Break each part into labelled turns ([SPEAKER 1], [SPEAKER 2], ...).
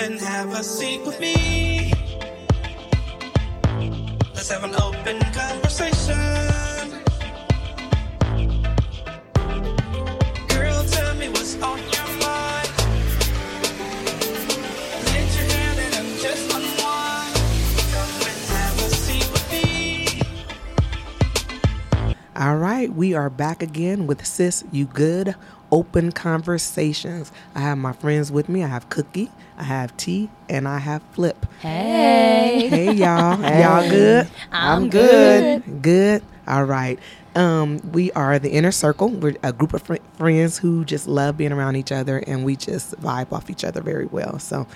[SPEAKER 1] and have a seat with me. Let's have an open conversation. Girl, tell me what's on your mind. Lift your hand and just unwind. Come and have a seat with me.
[SPEAKER 2] All right, we are back again with Sis You Good Open Conversations. I have my friends with me. I have Cookie, I have Tea, and I have Flip.
[SPEAKER 3] Hey.
[SPEAKER 2] Hey y'all, y'all good?
[SPEAKER 3] I'm good.
[SPEAKER 2] Good. All right. Um, we are the inner circle. We're a group of fr- friends who just love being around each other, and we just vibe off each other very well. So,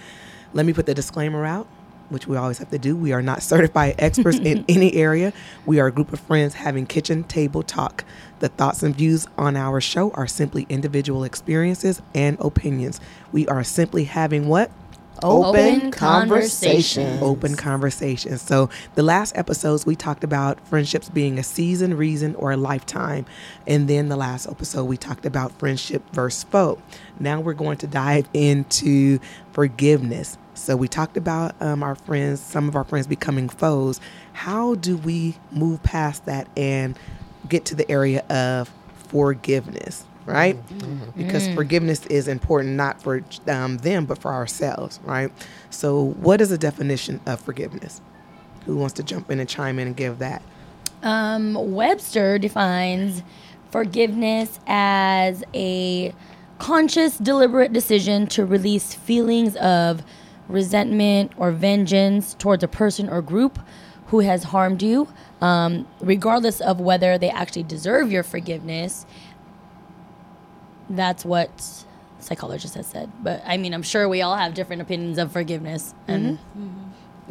[SPEAKER 2] let me put the disclaimer out, which we always have to do. We are not certified experts in any area. We are a group of friends having kitchen table talk. The thoughts and views on our show are simply individual experiences and opinions. We are simply having what?
[SPEAKER 3] Open conversation.
[SPEAKER 2] open conversation. So, the last episodes we talked about friendships being a season, reason, or a lifetime. And then the last episode we talked about friendship versus foe. Now we're going to dive into forgiveness. So, we talked about um, our friends, some of our friends becoming foes. How do we move past that and get to the area of forgiveness? Right? Because forgiveness is important not for um, them, but for ourselves, right? So, what is the definition of forgiveness? Who wants to jump in and chime in and give that?
[SPEAKER 3] Um, Webster defines forgiveness as a conscious, deliberate decision to release feelings of resentment or vengeance towards a person or group who has harmed you, um, regardless of whether they actually deserve your forgiveness. That's what psychologist has said. But I mean, I'm sure we all have different opinions of forgiveness. And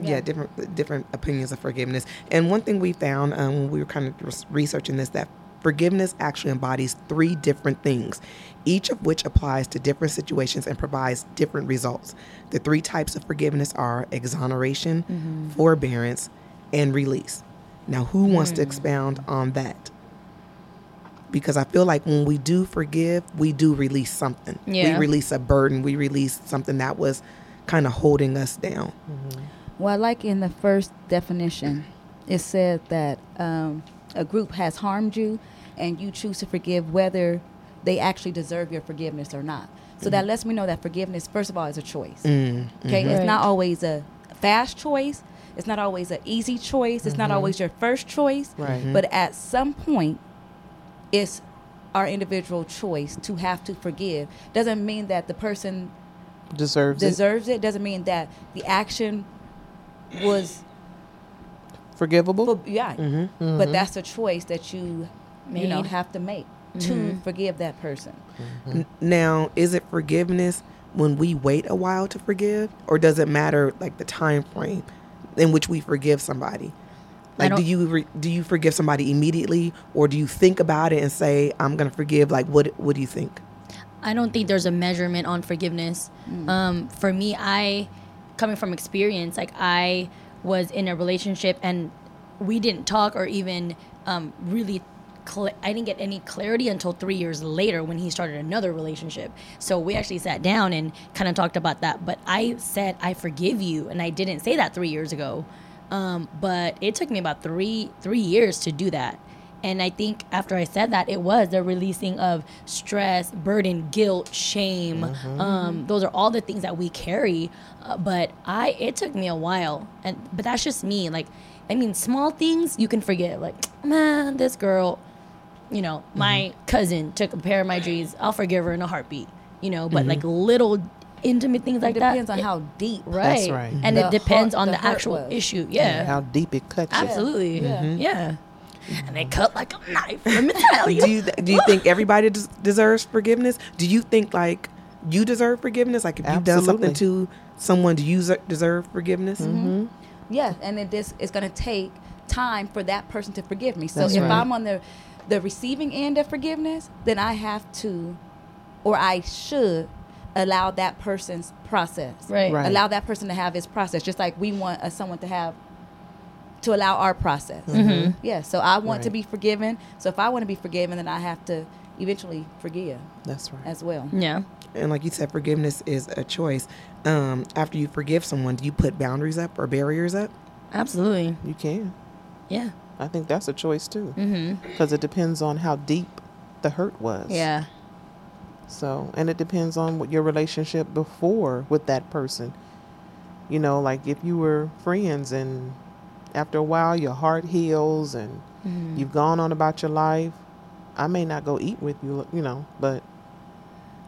[SPEAKER 2] Yeah, different different opinions of forgiveness. And one thing we found um, when we were kind of researching this that forgiveness actually embodies three different things, each of which applies to different situations and provides different results. The three types of forgiveness are exoneration, mm-hmm. forbearance, and release. Now, who wants to mm. expound on that? Because I feel like when we do forgive, we do release something.
[SPEAKER 3] Yeah.
[SPEAKER 2] We release a burden. We release something that was kind of holding us down. Mm-hmm.
[SPEAKER 4] Well, like in the first definition, it said that um, a group has harmed you and you choose to forgive whether they actually deserve your forgiveness or not. So that lets me know that forgiveness, first of all, is a choice.
[SPEAKER 2] Mm,
[SPEAKER 4] Okay,
[SPEAKER 3] Right.
[SPEAKER 4] it's not always a fast choice. It's not always an easy choice. It's not mm-hmm. always your first choice.
[SPEAKER 5] Right. Mm-hmm.
[SPEAKER 4] But at some point, it's our individual choice to have to forgive. Doesn't mean that the person
[SPEAKER 5] Deserves it.
[SPEAKER 4] deserves it. Doesn't mean that the action was
[SPEAKER 5] Forgivable.
[SPEAKER 4] for, yeah. But that's a choice that you you know have to make to forgive that person.
[SPEAKER 2] N- Now, is it forgiveness when we wait a while to forgive, or does it matter like the time frame in which we forgive somebody? Like, do you re- do you forgive somebody immediately, or do you think about it and say, "I'm gonna forgive"? Like, what what do you think?
[SPEAKER 3] I don't think there's a measurement on forgiveness. Um, for me, I, coming from experience, like I was in a relationship and we didn't talk or even um, really. Cl- I didn't get any clarity until three years later when he started another relationship. So we actually sat down and kind of talked about that. But I said I forgive you, and I didn't say that three years ago. Um, but it took me about three three years to do that. And I think after I said that, it was the releasing of stress, burden, guilt, shame. Um, those are all the things that we carry. Uh, but I, it took me a while, and but that's just me. Like, I mean, small things you can forget. Like, man, this girl, you know, mm-hmm. my cousin took a pair of my jeans. I'll forgive her in a heartbeat. You know, but like mm-hmm. little intimate things like
[SPEAKER 4] it
[SPEAKER 3] that.
[SPEAKER 4] depends on
[SPEAKER 3] it-
[SPEAKER 4] how deep.
[SPEAKER 3] right.
[SPEAKER 5] That's right.
[SPEAKER 3] And
[SPEAKER 4] The
[SPEAKER 3] it depends
[SPEAKER 4] hurt-
[SPEAKER 3] on
[SPEAKER 4] the
[SPEAKER 3] the, actual
[SPEAKER 4] was.
[SPEAKER 3] issue. Yeah.
[SPEAKER 5] How deep it cuts you.
[SPEAKER 3] Absolutely.
[SPEAKER 4] Yeah.
[SPEAKER 3] Yeah. Mm-hmm. And they cut like a knife. Let me tell you.
[SPEAKER 2] Do you do you think everybody des- deserves forgiveness? Do you think like you deserve forgiveness? Like if you've done something to someone, do you deserve forgiveness?
[SPEAKER 4] Yeah, and it this it's going to take time for that person to forgive me. So
[SPEAKER 5] That's
[SPEAKER 4] if
[SPEAKER 5] right.
[SPEAKER 4] I'm on the the receiving end of forgiveness, then I have to, or I should, allow that person's process.
[SPEAKER 3] Right.
[SPEAKER 5] Right.
[SPEAKER 4] Allow that person to have his process, just like we want uh, someone to have to allow our process. Mhm. Yeah. So I want to be forgiven. So if I want to be forgiven, then I have to eventually forgive
[SPEAKER 5] That's right.
[SPEAKER 4] as well.
[SPEAKER 3] Yeah.
[SPEAKER 2] and like you said, forgiveness is a choice. Um, after you forgive someone, do you put boundaries up or barriers up?
[SPEAKER 3] Absolutely.
[SPEAKER 5] You can.
[SPEAKER 3] Yeah.
[SPEAKER 5] I think that's a choice too,
[SPEAKER 3] Mm-hmm.
[SPEAKER 5] because it depends on how deep the hurt was.
[SPEAKER 3] Yeah.
[SPEAKER 5] So, and it depends on what your relationship before with that person. You know, like if you were friends and after a while your heart heals and
[SPEAKER 3] Mhm.
[SPEAKER 5] you've gone on about your life, I may not go eat with you, you know, but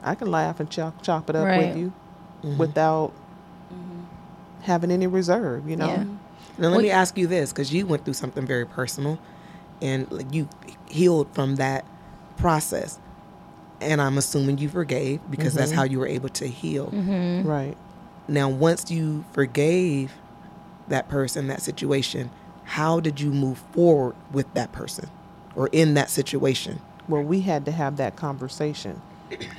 [SPEAKER 5] I can laugh and chop chop it up
[SPEAKER 3] Right.
[SPEAKER 5] with you
[SPEAKER 2] Mhm.
[SPEAKER 5] without having any reserve, you know.
[SPEAKER 3] Yeah.
[SPEAKER 2] Now let
[SPEAKER 3] Well,
[SPEAKER 2] me ask you this, because you went through something very personal, and like, you healed from that process, and I'm assuming you forgave because that's
[SPEAKER 5] Mhm.
[SPEAKER 2] how you were able to heal.
[SPEAKER 3] Mm-hmm.
[SPEAKER 5] Right.
[SPEAKER 2] Now, once you forgave that person, that situation, how did you move forward with that person or in that situation?
[SPEAKER 5] Well, we had to have that conversation.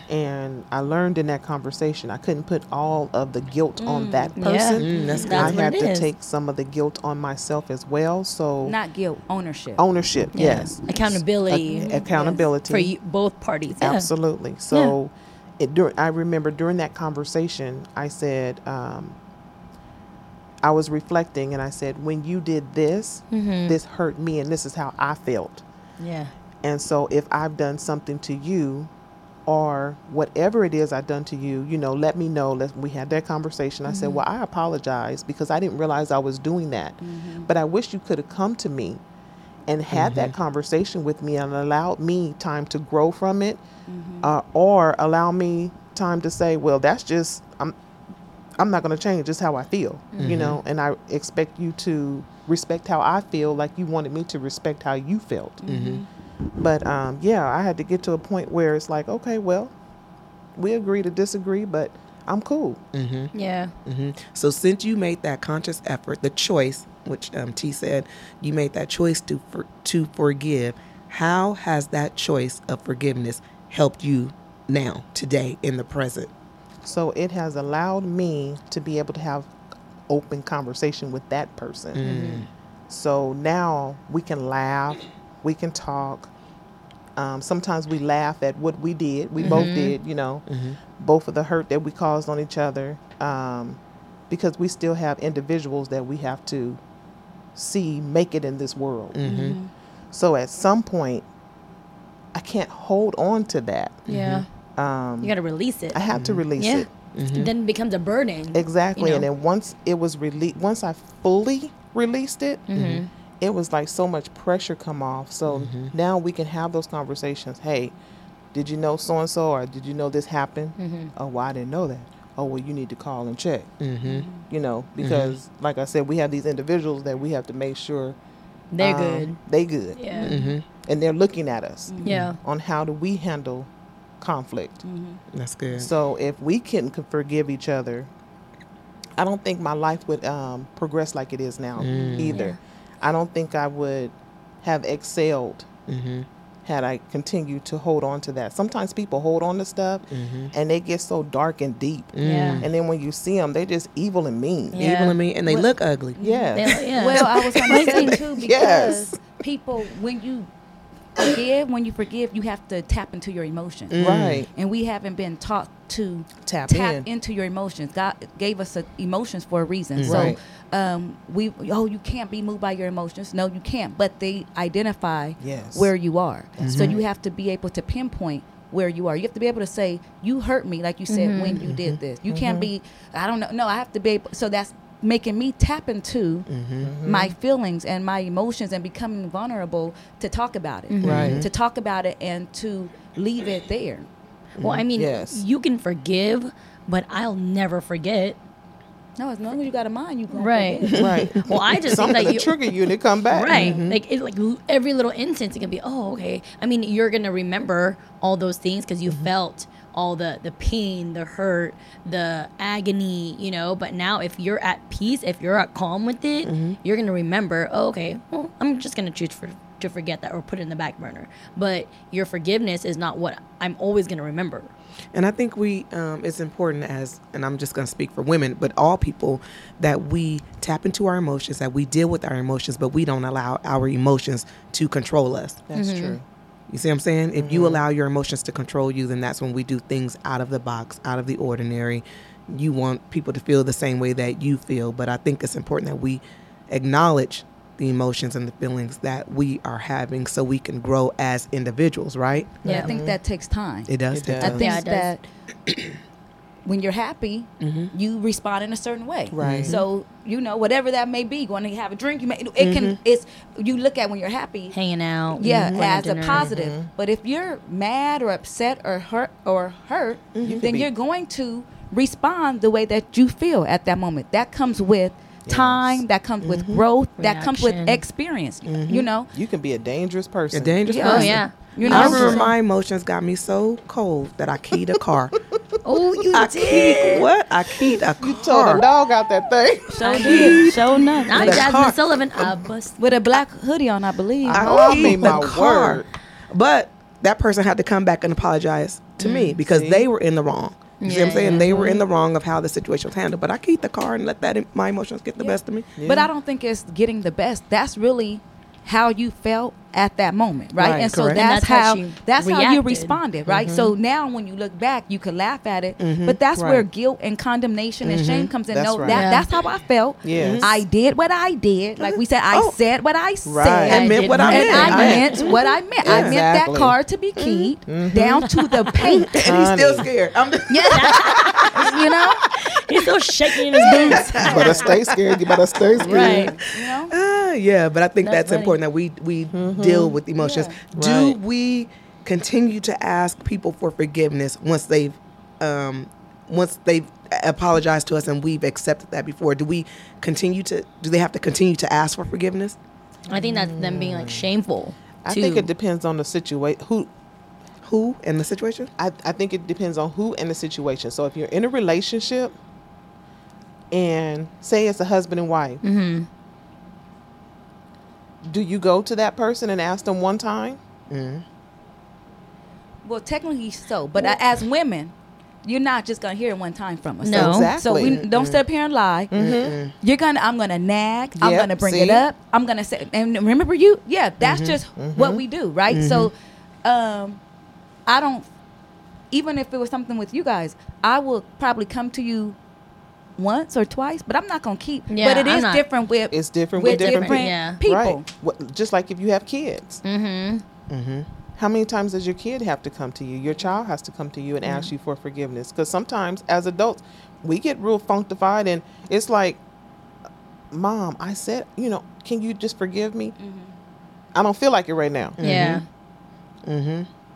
[SPEAKER 5] And I learned in that conversation, I couldn't put all of the guilt on that
[SPEAKER 3] Yeah.
[SPEAKER 5] person.
[SPEAKER 2] Mm, that's
[SPEAKER 3] That's
[SPEAKER 2] good.
[SPEAKER 5] I had to
[SPEAKER 3] is.
[SPEAKER 5] take some of the guilt on myself as well. So
[SPEAKER 4] Not guilt, ownership.
[SPEAKER 5] ownership,
[SPEAKER 3] Yeah.
[SPEAKER 5] yes,
[SPEAKER 3] Accountability
[SPEAKER 5] Ac- accountability,
[SPEAKER 3] for you, both parties. Yeah.
[SPEAKER 5] absolutely. So, it dur- I remember during that conversation, I said, um, I was reflecting, and I said, when you did this,
[SPEAKER 3] Mhm.
[SPEAKER 5] this hurt me, and this is how I felt.
[SPEAKER 3] Yeah.
[SPEAKER 5] And so if I've done something to you or whatever it is I've done to you, you know, let me know. Let we had that conversation. I said, mm-hmm. "Well, I apologize because I didn't realize I was doing that. Mm-hmm. But I wish you could have come to me and had that mm-hmm. conversation with me and allowed me time to grow from it uh, or allow me time to say, "Well, that's just I'm I'm not going to change. Just how I feel." You know, and I expect you to respect how I feel like you wanted me to respect how you felt. But um, yeah, I had to get to a point where it's like, okay, well, we agree to disagree, but I'm cool.
[SPEAKER 2] Mm-hmm.
[SPEAKER 3] Yeah.
[SPEAKER 2] hmm So since you made that conscious effort, the choice, which um, T said, you made that choice to for, to forgive. How has that choice of forgiveness helped you now, today, in the present?
[SPEAKER 5] So it has allowed me to be able to have open conversation with that person. So now we can laugh, we can talk. Um, sometimes we laugh at what we did. We both did, you know, both of the hurt that we caused on each other, um, because we still have individuals that we have to see make it in this world.
[SPEAKER 2] Mm-hmm.
[SPEAKER 5] So at some point, I can't hold on to that.
[SPEAKER 3] Yeah.
[SPEAKER 5] Um,
[SPEAKER 3] You got to release it.
[SPEAKER 5] I have to release
[SPEAKER 3] yeah.
[SPEAKER 5] it.
[SPEAKER 3] Then it becomes a burden.
[SPEAKER 5] Exactly.
[SPEAKER 3] you
[SPEAKER 5] And then once it was released, once I fully released it,
[SPEAKER 3] Mm-hmm.
[SPEAKER 5] It was like so much pressure come off. So now we can have those conversations. Hey, did you know so and so, or did you know this happened?
[SPEAKER 3] Mm-hmm.
[SPEAKER 5] Oh, well, I didn't know that. Oh, well, you need to call and check.
[SPEAKER 2] Mm-hmm.
[SPEAKER 5] You know, because like I said, we have these individuals that we have to make sure
[SPEAKER 3] They're
[SPEAKER 5] um,
[SPEAKER 3] good.
[SPEAKER 5] They good.
[SPEAKER 3] Yeah.
[SPEAKER 2] Mm-hmm.
[SPEAKER 5] And they're looking at us
[SPEAKER 3] Yeah.
[SPEAKER 5] on how do we handle conflict.
[SPEAKER 2] That's good.
[SPEAKER 5] So if we can c- forgive each other, I don't think my life would um, progress like it is now
[SPEAKER 2] Mm.
[SPEAKER 5] either.
[SPEAKER 3] Yeah.
[SPEAKER 5] I don't think I would have excelled
[SPEAKER 2] mm-hmm.
[SPEAKER 5] had I continued to hold on to that. Sometimes people hold on to stuff
[SPEAKER 2] Mm-hmm.
[SPEAKER 5] and they get so dark and deep.
[SPEAKER 3] Yeah.
[SPEAKER 5] And then when you see them, they're just evil and mean.
[SPEAKER 3] Yeah.
[SPEAKER 2] Evil and me, and they
[SPEAKER 4] Well-
[SPEAKER 2] look ugly.
[SPEAKER 5] Yeah.
[SPEAKER 3] They- yeah.
[SPEAKER 4] Well, I was going to say too because
[SPEAKER 5] Yes.
[SPEAKER 4] people, when you forgive, when you forgive, you have to tap into your emotions,
[SPEAKER 2] Mm.
[SPEAKER 5] Right.
[SPEAKER 4] and we haven't been taught to
[SPEAKER 5] Tap,
[SPEAKER 4] tap
[SPEAKER 5] in.
[SPEAKER 4] into your emotions. God gave us uh, emotions for a reason.
[SPEAKER 5] Right.
[SPEAKER 4] So, um, we oh, you can't be moved by your emotions. No, you can't. But they identify
[SPEAKER 5] Yes.
[SPEAKER 4] where you are.
[SPEAKER 5] That's
[SPEAKER 4] so you have to be able to pinpoint where you are. You have to be able to say you hurt me, like you said when you did this. You can't be. I don't know. No, I have to be able. So that's making me tap into
[SPEAKER 5] Mm-hmm.
[SPEAKER 4] my mm-hmm. feelings and my emotions and becoming vulnerable to talk about it. Mm-hmm.
[SPEAKER 5] Right.
[SPEAKER 4] To talk about it and to leave it there.
[SPEAKER 3] well, I mean,
[SPEAKER 5] Yes.
[SPEAKER 3] you can forgive, but I'll never forget.
[SPEAKER 4] No, as long as you got a mind, you can
[SPEAKER 3] Right.
[SPEAKER 4] forgive.
[SPEAKER 5] Right.
[SPEAKER 3] Well, I just think
[SPEAKER 5] Something
[SPEAKER 3] that
[SPEAKER 5] to
[SPEAKER 3] you.
[SPEAKER 5] trigger you and they come back.
[SPEAKER 3] Right. Mm-hmm. Like it, like every little instance, it can be. Oh, okay. I mean, you're gonna remember all those things because you felt all the the pain, the hurt, the agony. You know. But now, if you're at peace, if you're at calm with it, you're gonna remember. Oh, okay. Well, I'm just gonna choose for to forget that or put it in the back burner. But your forgiveness is not what I'm always gonna remember.
[SPEAKER 2] And I think we, um, it's important as, and I'm just going to speak for women, but all people, that we tap into our emotions, that we deal with our emotions, but we don't allow our emotions to control us.
[SPEAKER 5] That's
[SPEAKER 3] Mm-hmm.
[SPEAKER 5] true.
[SPEAKER 2] You see what I'm saying? If you mm-hmm. allow your emotions to control you, then that's when we do things out of the box, out of the ordinary. You want people to feel the same way that you feel, but I think it's important that we acknowledge the emotions and the feelings that we are having so we can grow as individuals, right?
[SPEAKER 4] But
[SPEAKER 3] Yeah.
[SPEAKER 4] I think that takes time.
[SPEAKER 2] It does.
[SPEAKER 5] It
[SPEAKER 2] take
[SPEAKER 5] does.
[SPEAKER 4] I think
[SPEAKER 3] Yeah, it does.
[SPEAKER 4] that when you're happy, mm-hmm. you respond in a certain way.
[SPEAKER 5] Right.
[SPEAKER 4] So mm-hmm. you know whatever that may be, going to have a drink, you may it can mm-hmm. it's you look at when you're happy.
[SPEAKER 3] Hanging out.
[SPEAKER 4] Yeah,
[SPEAKER 3] going to
[SPEAKER 4] as a
[SPEAKER 3] dinner.
[SPEAKER 4] positive. But if you're mad or upset or hurt or hurt,
[SPEAKER 5] could
[SPEAKER 4] then you're going to respond the way that you feel at that moment. That comes with time. That comes with growth. That comes with
[SPEAKER 3] Reaction.
[SPEAKER 4] experience. You know.
[SPEAKER 5] You can be a dangerous person.
[SPEAKER 2] A dangerous
[SPEAKER 4] Yeah.
[SPEAKER 3] Oh yeah.
[SPEAKER 4] You
[SPEAKER 2] I remember my emotions got me so cold that I keyed a car.
[SPEAKER 3] Oh, you
[SPEAKER 2] I
[SPEAKER 3] did.
[SPEAKER 2] keyed what? I keyed a
[SPEAKER 5] Told
[SPEAKER 2] car.
[SPEAKER 5] the dog out that thing.
[SPEAKER 4] So did. So enough.
[SPEAKER 3] I'm
[SPEAKER 2] With
[SPEAKER 3] Jazmine
[SPEAKER 2] car.
[SPEAKER 3] Sullivan. I bust.
[SPEAKER 4] With a black hoodie on, I believe.
[SPEAKER 2] I
[SPEAKER 5] Oh, I
[SPEAKER 2] keyed
[SPEAKER 5] mean,
[SPEAKER 2] the
[SPEAKER 5] my
[SPEAKER 2] car.
[SPEAKER 5] word.
[SPEAKER 2] But that person had to come back and apologize to me mm, because
[SPEAKER 5] See?
[SPEAKER 2] they were in the wrong. You see what I'm saying?
[SPEAKER 3] yeah.
[SPEAKER 2] They were mm-hmm. in the wrong of how the situation was handled. But I keyed the car and let that my emotions get the
[SPEAKER 4] Yeah.
[SPEAKER 2] best of me.
[SPEAKER 4] But I don't think it's getting the best. That's really how you felt at that moment, right?
[SPEAKER 2] Right,
[SPEAKER 4] and so that's,
[SPEAKER 3] And that's how
[SPEAKER 4] how
[SPEAKER 3] she
[SPEAKER 4] that's how you responded, right? So mm-hmm. now when you look back, you could laugh at it, mm-hmm. but that's
[SPEAKER 5] Right.
[SPEAKER 4] where guilt and condemnation and mm-hmm. shame comes in.
[SPEAKER 5] That's
[SPEAKER 4] no,
[SPEAKER 5] right.
[SPEAKER 4] that
[SPEAKER 3] Yeah.
[SPEAKER 4] that's how I felt.
[SPEAKER 5] Yes.
[SPEAKER 4] I did what I did. Like we said, I
[SPEAKER 2] Oh.
[SPEAKER 4] said what I
[SPEAKER 5] Right.
[SPEAKER 4] said.
[SPEAKER 2] And
[SPEAKER 3] I
[SPEAKER 2] meant what I
[SPEAKER 3] not.
[SPEAKER 4] And
[SPEAKER 2] meant.
[SPEAKER 4] I meant what I meant. I meant that
[SPEAKER 5] Exactly.
[SPEAKER 4] car to be keyed down to the paint.
[SPEAKER 2] And he's still scared. I'm just,
[SPEAKER 4] you know,
[SPEAKER 3] He's still shaking in his boots.
[SPEAKER 5] You better stay scared. You better stay scared.
[SPEAKER 3] right.
[SPEAKER 4] you know.
[SPEAKER 2] Ah, yeah, but I think
[SPEAKER 3] That's
[SPEAKER 2] that's,
[SPEAKER 3] funny.
[SPEAKER 2] important that we we deal with emotions. Do
[SPEAKER 5] Right.
[SPEAKER 2] we continue to ask people for forgiveness once they've um, once they've apologized to us and we've accepted that before? Do we continue to? Do they have to continue to ask for forgiveness?
[SPEAKER 3] I think that's them being like shameful.
[SPEAKER 5] I
[SPEAKER 3] too.
[SPEAKER 5] think it depends on the situation. Who
[SPEAKER 2] Who and the situation?
[SPEAKER 5] I, I think it depends on who and the situation. So if you're in a relationship and say it's a husband and wife,
[SPEAKER 3] Mm-hmm.
[SPEAKER 5] Do you go to that person and ask them one time? Mm-hmm.
[SPEAKER 4] Well, technically so, but uh, as women, you're not just gonna hear it one time from us.
[SPEAKER 3] No.
[SPEAKER 4] So, so we
[SPEAKER 5] Exactly.
[SPEAKER 4] don't sit up here and lie. Mm-hmm. Mm-hmm. You're gonna, I'm gonna nag. I'm gonna bring
[SPEAKER 5] see?
[SPEAKER 4] it up. I'm gonna say, and remember you? Yeah, that's just what we do, right? So, um, I don't. Even if it was something with you guys, I will probably come to you once or twice, but I'm not gonna keep.
[SPEAKER 3] Yeah,
[SPEAKER 4] but it
[SPEAKER 3] I'm
[SPEAKER 4] is
[SPEAKER 3] not-
[SPEAKER 4] different with
[SPEAKER 5] It's different
[SPEAKER 4] with
[SPEAKER 5] with different,
[SPEAKER 4] different,
[SPEAKER 3] Yeah.
[SPEAKER 4] people.
[SPEAKER 5] Right. What, just like if you have kids.
[SPEAKER 3] Mm-hmm. Mm-hmm.
[SPEAKER 5] How many times does your kid have to come to you? Your child has to come to you and ask you for forgiveness. Because sometimes, as adults, we get real functified, and it's like, "Mom, I said, you know, can you just forgive me? I don't feel like it right now."
[SPEAKER 3] Yeah.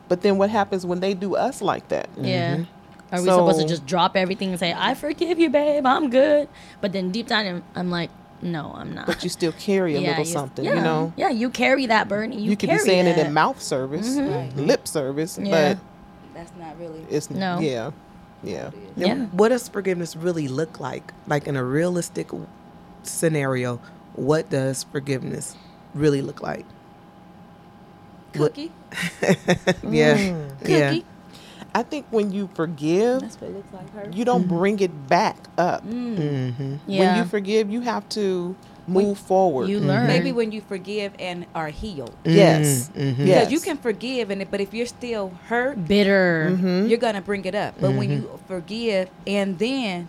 [SPEAKER 5] But then, what happens when they do us like that?
[SPEAKER 3] Yeah. Are we supposed to just drop everything and say, I forgive you, babe, I'm good? But then deep down, I'm- I'm like, no, I'm not.
[SPEAKER 5] But you still carry a
[SPEAKER 3] Yeah,
[SPEAKER 5] little
[SPEAKER 3] you-
[SPEAKER 5] something,
[SPEAKER 3] yeah.
[SPEAKER 5] you know.
[SPEAKER 3] Yeah, you carry that burden. You,
[SPEAKER 5] You, could be
[SPEAKER 3] carry
[SPEAKER 5] saying it in mouth service, mm-hmm. lip service,
[SPEAKER 3] Yeah.
[SPEAKER 5] but
[SPEAKER 4] That's not really.
[SPEAKER 5] it's
[SPEAKER 3] No.
[SPEAKER 5] Yeah, yeah.
[SPEAKER 3] Yeah.
[SPEAKER 2] What does forgiveness really look like? Like in a realistic scenario, what does forgiveness really look like? What-
[SPEAKER 4] Cookie, mm.
[SPEAKER 2] Yeah.
[SPEAKER 4] cookie.
[SPEAKER 2] Yeah.
[SPEAKER 5] I think when you forgive,
[SPEAKER 4] That's what it looks like. Her.
[SPEAKER 5] you don't bring it back up.
[SPEAKER 2] Mm-hmm.
[SPEAKER 3] Yeah.
[SPEAKER 5] When you forgive, you have to move forward.
[SPEAKER 3] you learn.
[SPEAKER 4] Maybe when you forgive and are healed.
[SPEAKER 5] yes,
[SPEAKER 2] Mhm.
[SPEAKER 4] Because
[SPEAKER 5] yes.
[SPEAKER 4] you can forgive, and but if you're still hurt,
[SPEAKER 3] bitter.
[SPEAKER 5] Mm-hmm.
[SPEAKER 4] you're gonna bring it up. But when you forgive and then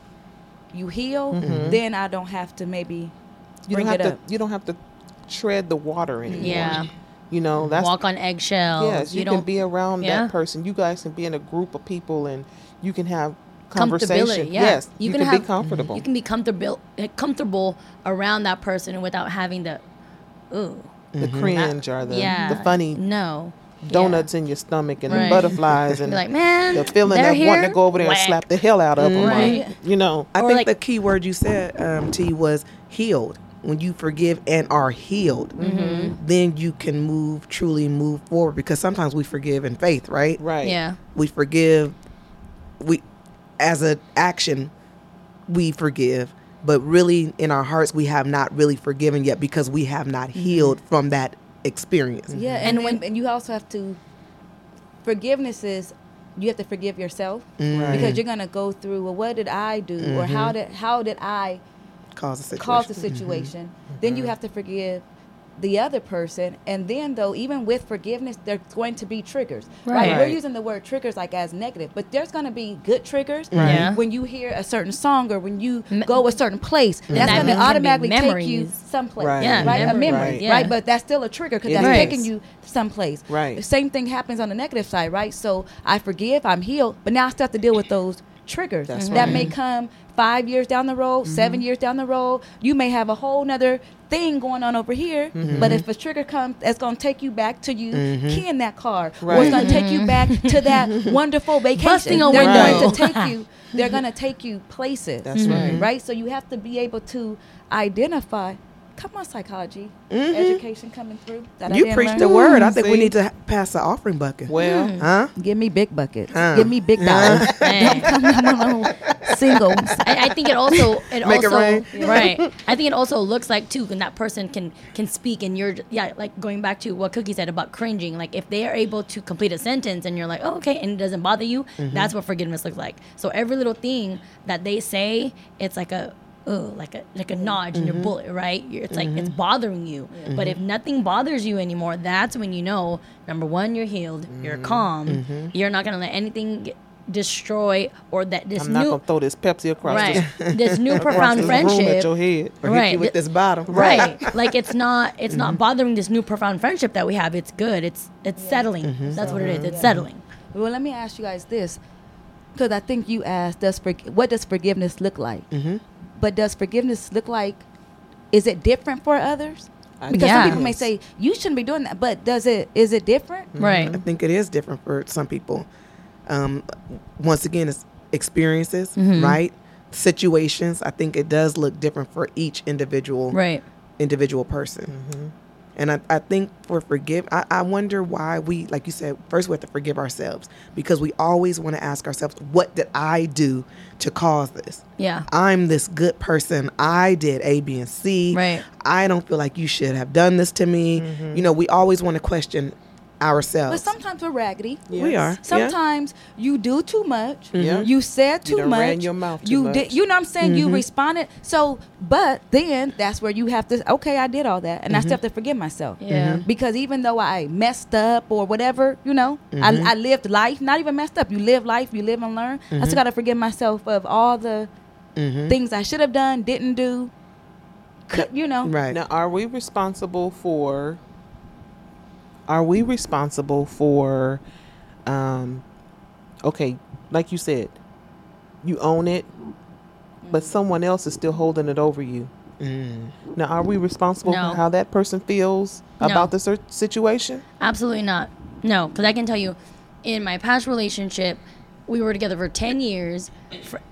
[SPEAKER 4] you heal, then I don't have to maybe
[SPEAKER 5] You
[SPEAKER 4] bring
[SPEAKER 5] don't
[SPEAKER 4] it
[SPEAKER 5] have
[SPEAKER 4] up.
[SPEAKER 5] to. You don't have to tread the water anymore.
[SPEAKER 3] Yeah.
[SPEAKER 5] You know that's
[SPEAKER 3] Walk on eggshells.
[SPEAKER 5] yes. You, can
[SPEAKER 3] don't
[SPEAKER 5] be around
[SPEAKER 3] yeah.
[SPEAKER 5] that person. You guys can be in a group of people, and you can have
[SPEAKER 3] comfortability.
[SPEAKER 5] conversation.
[SPEAKER 3] Yeah.
[SPEAKER 5] Yes, you, can,
[SPEAKER 3] have,
[SPEAKER 5] be comfortable.
[SPEAKER 3] You can be comfortable comfortable around that person without having the ooh.
[SPEAKER 5] the cringe or the
[SPEAKER 3] yeah.
[SPEAKER 5] the funny
[SPEAKER 3] No.
[SPEAKER 5] donuts in your stomach and
[SPEAKER 3] Right.
[SPEAKER 5] the butterflies and
[SPEAKER 3] like, man,
[SPEAKER 5] the feeling
[SPEAKER 3] they're
[SPEAKER 5] of wanting to go over there
[SPEAKER 3] Whack.
[SPEAKER 5] and slap the hell out of them.
[SPEAKER 3] Right.
[SPEAKER 5] You know,
[SPEAKER 2] I
[SPEAKER 3] Or
[SPEAKER 2] think
[SPEAKER 3] like-
[SPEAKER 2] the key word you said, um, T, was healed. When you forgive and are healed,
[SPEAKER 3] Mm-hmm.
[SPEAKER 2] then you can move, truly move forward. Because sometimes we forgive in faith, right?
[SPEAKER 5] right?
[SPEAKER 3] Yeah.
[SPEAKER 2] We forgive, we, as an action, we forgive. But really, in our hearts, we have not really forgiven yet because we have not
[SPEAKER 3] Mm-hmm.
[SPEAKER 2] healed from that experience.
[SPEAKER 4] Yeah,
[SPEAKER 3] And
[SPEAKER 4] and
[SPEAKER 3] when-
[SPEAKER 4] when and you also have to forgiveness is you have to forgive yourself
[SPEAKER 5] Right.
[SPEAKER 4] because you're gonna go through. Well, what did I do, or how did how did I
[SPEAKER 2] Cause a situation.
[SPEAKER 4] cause the situation? Mm-hmm. Then you have to forgive the other person and then though even with forgiveness there's going to be triggers right,
[SPEAKER 3] Right.
[SPEAKER 4] we're using the word triggers like as negative but there's going to be good triggers
[SPEAKER 3] Yeah.
[SPEAKER 4] when you hear a certain song or when you
[SPEAKER 3] Me-
[SPEAKER 4] go a certain place
[SPEAKER 3] And
[SPEAKER 4] that's
[SPEAKER 3] that
[SPEAKER 4] going to
[SPEAKER 3] it's gonna be
[SPEAKER 4] automatically take you
[SPEAKER 3] memories.
[SPEAKER 4] someplace
[SPEAKER 5] Right.
[SPEAKER 3] Yeah,
[SPEAKER 4] right a
[SPEAKER 3] memories.
[SPEAKER 4] memory
[SPEAKER 5] Right.
[SPEAKER 4] right,
[SPEAKER 3] Yeah.
[SPEAKER 4] but that's still a trigger because
[SPEAKER 5] It
[SPEAKER 4] that's
[SPEAKER 5] is.
[SPEAKER 4] taking you someplace
[SPEAKER 5] Right.
[SPEAKER 4] the same thing happens on the negative side right so i forgive i'm healed but now i still have to deal with those triggers
[SPEAKER 5] That's
[SPEAKER 4] that
[SPEAKER 5] right.
[SPEAKER 4] may come five years down the road mm-hmm. seven years down the road. You may have a whole nother thing going on over here mm-hmm. but if a trigger comes that's going to take you back to you mm-hmm. keying that car. Or it's going to take you back to that wonderful vacation.
[SPEAKER 3] Busting a
[SPEAKER 4] they're
[SPEAKER 3] window.
[SPEAKER 4] going to take you they're going to take you places
[SPEAKER 5] That's right.
[SPEAKER 4] right. So you have to be able to identify come on psychology education coming through that
[SPEAKER 2] You
[SPEAKER 4] didn't
[SPEAKER 2] preach
[SPEAKER 4] learn.
[SPEAKER 2] the word. I think we need to pass the offering bucket.
[SPEAKER 5] Well,
[SPEAKER 2] huh?
[SPEAKER 4] Give me big buckets.
[SPEAKER 2] Huh.
[SPEAKER 4] Give me big dollars.
[SPEAKER 3] Man.
[SPEAKER 4] Singles.
[SPEAKER 3] I, I think it also it
[SPEAKER 2] Make it
[SPEAKER 3] also
[SPEAKER 2] rain.
[SPEAKER 3] right. I think it also looks like too, when that person can can speak, and you're yeah, like going back to what Cookie said about cringing. Like if they are able to complete a sentence, and you're like, oh okay, and it doesn't bother you,
[SPEAKER 2] Mm-hmm.
[SPEAKER 3] that's what forgiveness looks like. So every little thing that they say, it's like a. Oh, like a like a notch in your
[SPEAKER 2] Mm-hmm.
[SPEAKER 3] bullet, right? You're, it's like it's bothering you. But if nothing bothers you anymore, that's when you know. Number one, you're healed. You're
[SPEAKER 2] Mm-hmm.
[SPEAKER 3] calm. You're not gonna let anything get, destroy or that this
[SPEAKER 5] I'm not
[SPEAKER 3] new
[SPEAKER 5] gonna throw this Pepsi across
[SPEAKER 3] right
[SPEAKER 5] this,
[SPEAKER 3] this new profound
[SPEAKER 5] this room at
[SPEAKER 3] friendship
[SPEAKER 5] your head.
[SPEAKER 2] Or hit
[SPEAKER 3] Right.
[SPEAKER 2] you with this bottle.
[SPEAKER 3] right like it's not it's
[SPEAKER 5] Mm-hmm.
[SPEAKER 3] not bothering this new profound friendship that we have it's good it's it's settling
[SPEAKER 5] Mm-hmm.
[SPEAKER 3] that's what it is it's settling
[SPEAKER 4] Well, let me ask you guys this, because I think you asked, does for, what does forgiveness look like?
[SPEAKER 2] Mm-hmm.
[SPEAKER 4] But does forgiveness look like? Is it different for others? Because
[SPEAKER 3] Yeah.
[SPEAKER 4] some people may say you shouldn't be doing that, but does it? Is it different?
[SPEAKER 3] right
[SPEAKER 2] I think it is different for some people. Um, once again, it's experiences,
[SPEAKER 3] Mm-hmm.
[SPEAKER 2] right? Situations. I think it does look different for each individual
[SPEAKER 3] right
[SPEAKER 2] individual person. And I, I think for forgive, I, I wonder why we, like you said, first we have to forgive ourselves because we always want to ask ourselves, what did I do to cause this?
[SPEAKER 3] yeah
[SPEAKER 2] I'm this good person. I did A, B, and C.
[SPEAKER 3] Right.
[SPEAKER 2] I don't feel like you should have done this to me. Mm-hmm. You know, we always want to question
[SPEAKER 4] But sometimes we're raggedy.
[SPEAKER 2] We are. Yeah.
[SPEAKER 4] Sometimes you do too much.
[SPEAKER 5] Yeah.
[SPEAKER 4] You said too
[SPEAKER 5] done
[SPEAKER 4] much.
[SPEAKER 5] ran your mouth too
[SPEAKER 4] you
[SPEAKER 5] much.
[SPEAKER 4] did. You know what I'm saying? You mm-hmm. responded. So, but then that's where you have to. Okay, I did all that, and I still mm-hmm. have to forgive myself.
[SPEAKER 3] Yeah. Mhm.
[SPEAKER 4] Because even though I messed up or whatever, you know, I, mm-hmm. I lived life. Not even messed up. You live life. You live and learn. I still got to forgive myself of all the things I should have done, didn't do. Could, you know.
[SPEAKER 2] right.
[SPEAKER 5] Now, are we responsible for? Are we responsible for? Um, okay, like you said, you own it, but mm-hmm. someone else is still holding it over you. Mm. Now, are we responsible
[SPEAKER 3] No.
[SPEAKER 5] for how that person feels
[SPEAKER 3] No.
[SPEAKER 5] about the situation?
[SPEAKER 3] Absolutely not. No, because I can tell you, in my past relationship, we were together for ten years.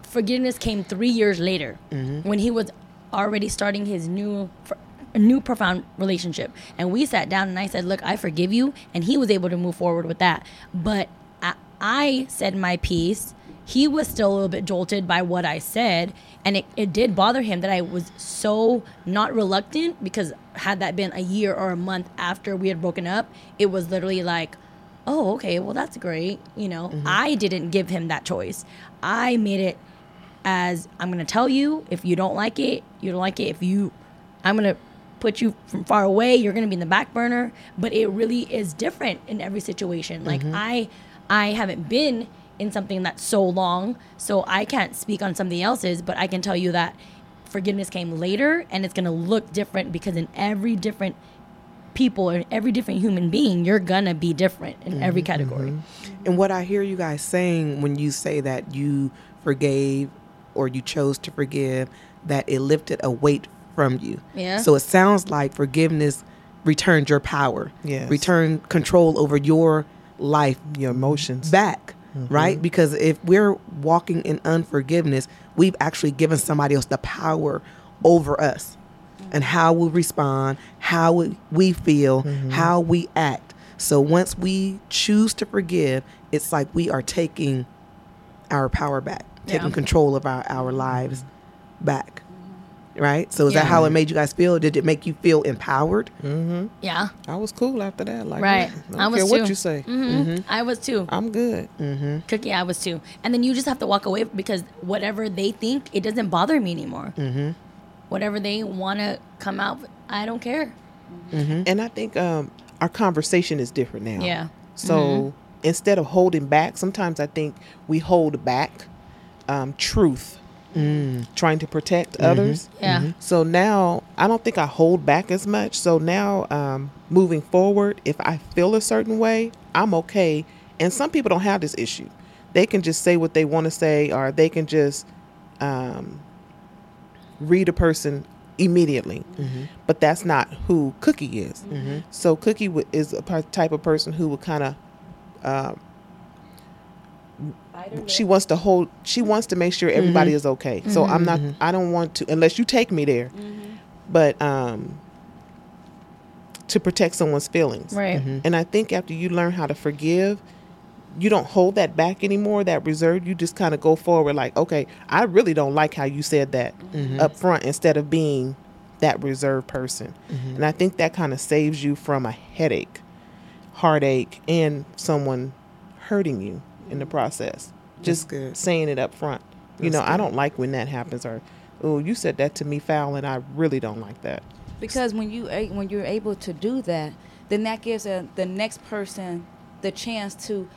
[SPEAKER 3] Forgiveness came three years later, mm-hmm. when he was already starting his new, fr- a new profound relationship. And we sat down, and I said, "Look, I forgive you," and he was able to move forward with that. But I, I said my piece. He was still a little bit jolted by what I said, and it, it did bother him that I was so not reluctant because had that been a year or a month after we had broken up, it was literally like, oh, okay, well, that's great. You know, mm-hmm. I didn't give him that choice. I made it as I'm going to tell you if you don't like it, you don't like it. If you, I'm going to put you from far away, you're going to be in the back burner. But it really is different in every situation. Like, mm-hmm. I, I haven't been in something that's so long, so I can't speak on something else's, but I can tell you that forgiveness came later and it's going to look different because in every different people or every different human being, you're going to be different in mm-hmm, every category. Mm-hmm.
[SPEAKER 2] And what I hear you guys saying when you say that you forgave or you chose to forgive, that it lifted a weight from you.
[SPEAKER 3] Yeah.
[SPEAKER 2] So it sounds like forgiveness returned your power.
[SPEAKER 5] Yes.
[SPEAKER 2] Returned control over your life
[SPEAKER 5] Your emotions.
[SPEAKER 2] back. Mm-hmm. Right? Because if we're walking in unforgiveness, we've actually given somebody else the power over us and how we respond, how we- we feel, mm-hmm. how we act. So once we choose to forgive, it's like we are taking our power back, taking
[SPEAKER 3] Yeah.
[SPEAKER 2] control of our, our lives back. Right? So is that how it made you guys feel? Did it make you feel empowered?
[SPEAKER 3] Yeah.
[SPEAKER 5] I was cool after that. Like,
[SPEAKER 3] Right.
[SPEAKER 5] I don't
[SPEAKER 3] I was
[SPEAKER 5] care what
[SPEAKER 3] too.
[SPEAKER 5] you say.
[SPEAKER 3] hmm I was too.
[SPEAKER 5] I'm good.
[SPEAKER 3] Cookie, I was too. And then you just have to walk away because whatever they think, it doesn't bother me anymore. Mm-hmm. Whatever they want to come out, I don't care.
[SPEAKER 5] And I think um, our conversation is different now.
[SPEAKER 3] Yeah.
[SPEAKER 5] So instead of holding back, sometimes I think we hold back um, truth, trying to protect others.
[SPEAKER 3] Yeah.
[SPEAKER 5] So now I don't think I hold back as much. So now um, moving forward, if I feel a certain way, I'm okay. And some people don't have this issue. They can just say what they want to say, or they can just um, read a person immediately. But that's not who Cookie is. So Cookie w- is a p- type of person who would kind of um, she wants to hold she wants to make sure everybody mm-hmm. is okay. So mm-hmm. i'm not mm-hmm. i don't want to unless you take me there. But um to protect someone's feelings.
[SPEAKER 3] Right.
[SPEAKER 5] and i think after you learn how to forgive you don't hold that back anymore that reserve. You just kind of go forward like okay i really don't like how you said that up front instead of being that reserved person. And i think that kind of saves you from a headache heartache and someone hurting you in the process. Just saying it up front. You
[SPEAKER 2] That's
[SPEAKER 5] know i don't like when that happens or oh you said that to me foul and i really don't like that.
[SPEAKER 4] Because when you when you're able to do that, then that gives a, the next person the chance to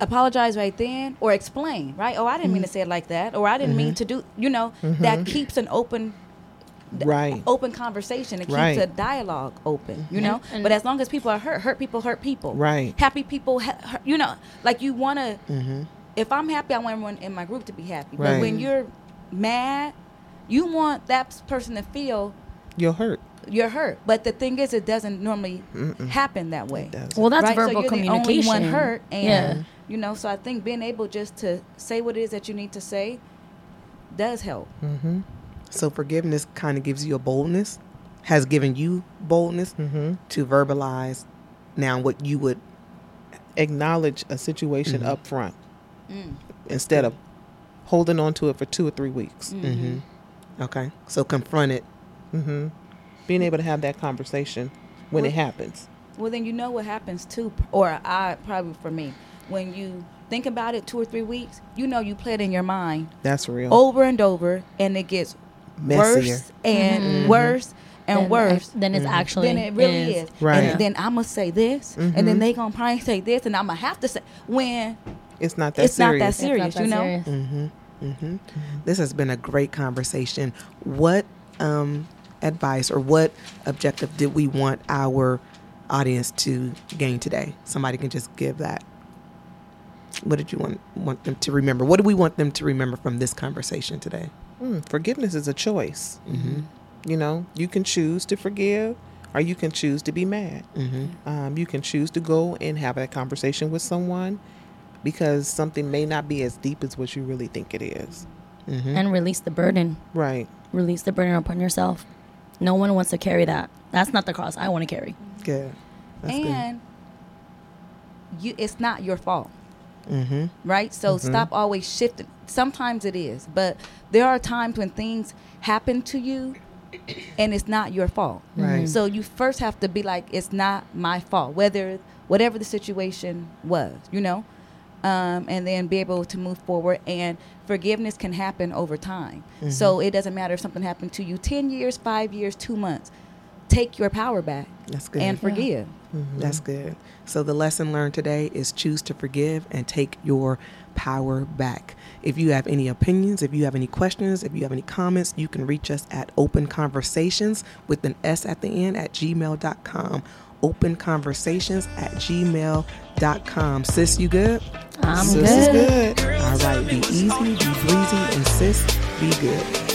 [SPEAKER 4] apologize right then or explain, right? Oh, I didn't mean mm-hmm. to say it like that, or I didn't mean mm-hmm. to do. You know, that mm-hmm. keeps an open
[SPEAKER 5] right
[SPEAKER 4] open conversation. It keeps
[SPEAKER 5] Right.
[SPEAKER 4] a dialogue open, you know.
[SPEAKER 3] And-
[SPEAKER 4] but as long as people are hurt, hurt people hurt people.
[SPEAKER 5] Right.
[SPEAKER 4] Happy people, ha- hurt, you know, like you want to.
[SPEAKER 5] Mm-hmm.
[SPEAKER 4] If I'm happy, I want everyone in my group to be happy.
[SPEAKER 5] Right.
[SPEAKER 4] But when you're mad, you want that person to feel
[SPEAKER 5] you're hurt
[SPEAKER 4] you're hurt. But the thing is, it doesn't normally happen that way.
[SPEAKER 5] Doesn't.
[SPEAKER 3] Well, that's
[SPEAKER 4] right?
[SPEAKER 3] verbal
[SPEAKER 4] so you're
[SPEAKER 3] communication.
[SPEAKER 4] the only one hurt, and
[SPEAKER 3] yeah.
[SPEAKER 4] you know. So I think being able just to say what it is that you need to say does help.
[SPEAKER 2] So forgiveness kind of gives you a boldness, has given you boldness mm-hmm. to verbalize now what you would.
[SPEAKER 5] acknowledge a situation mm-hmm. up front mm. instead of holding on to it for two or three weeks.
[SPEAKER 2] Mm-hmm. mm-hmm. Okay, so confront it.
[SPEAKER 5] being able to have that conversation when it happens.
[SPEAKER 4] Well, then you know what happens too, or I probably for me, when you think about it two or three weeks, you know you play it in your mind.
[SPEAKER 5] That's real.
[SPEAKER 4] Over and over, and it gets
[SPEAKER 5] Messier.
[SPEAKER 4] worse and mm-hmm. Mm-hmm. worse and
[SPEAKER 3] Then-
[SPEAKER 4] worse.
[SPEAKER 3] Than it's mm-hmm. actually.
[SPEAKER 4] than it really is.
[SPEAKER 5] Right.
[SPEAKER 4] And then I'm gonna say this, and then they gonna probably say this, and I'm gonna have to say when
[SPEAKER 5] it's not that
[SPEAKER 4] it's not
[SPEAKER 5] serious
[SPEAKER 4] that serious,
[SPEAKER 3] It's not
[SPEAKER 4] you know.
[SPEAKER 3] serious.
[SPEAKER 2] This has been a great conversation. What um, advice or what objective did we want our audience to gain today? Somebody can just give that. What did you want want them to remember? What do we want them to remember from this conversation today?
[SPEAKER 5] Mm, forgiveness is a choice you know you can choose to forgive or you can choose to be mad um, you can choose to go and have a conversation with someone because something may not be as deep as what you really think it is.
[SPEAKER 3] And release the burden.
[SPEAKER 5] right
[SPEAKER 3] Release the burden upon yourself. No one wants to carry that. That's not the cross I want to carry.
[SPEAKER 2] Good. That's
[SPEAKER 4] and you it's not your fault
[SPEAKER 2] good. Mm-hmm.
[SPEAKER 4] right? So stop always shifting. Sometimes it is but there are times when things happen to you and it's not your fault.
[SPEAKER 2] Right.
[SPEAKER 4] so you first have to be like it's not my fault whether whatever the situation was you know? Um, and then be able to move forward and forgiveness can happen over time. So it doesn't matter if something happened to you 10 years 5 years 2 months take your power back
[SPEAKER 2] That's good.
[SPEAKER 4] and forgive mm-hmm.
[SPEAKER 2] That's good. So the lesson learned today is choose to forgive and take your power back. If you have any opinions, if you have any questions, if you have any comments, you can reach us at open conversations with an S at the end at gmail.com. Open conversations at gmail.com. Sis, you good?
[SPEAKER 3] I'm
[SPEAKER 5] Sis is
[SPEAKER 3] good.
[SPEAKER 5] good
[SPEAKER 2] All right. Be easy, be breezy, and sis, be good.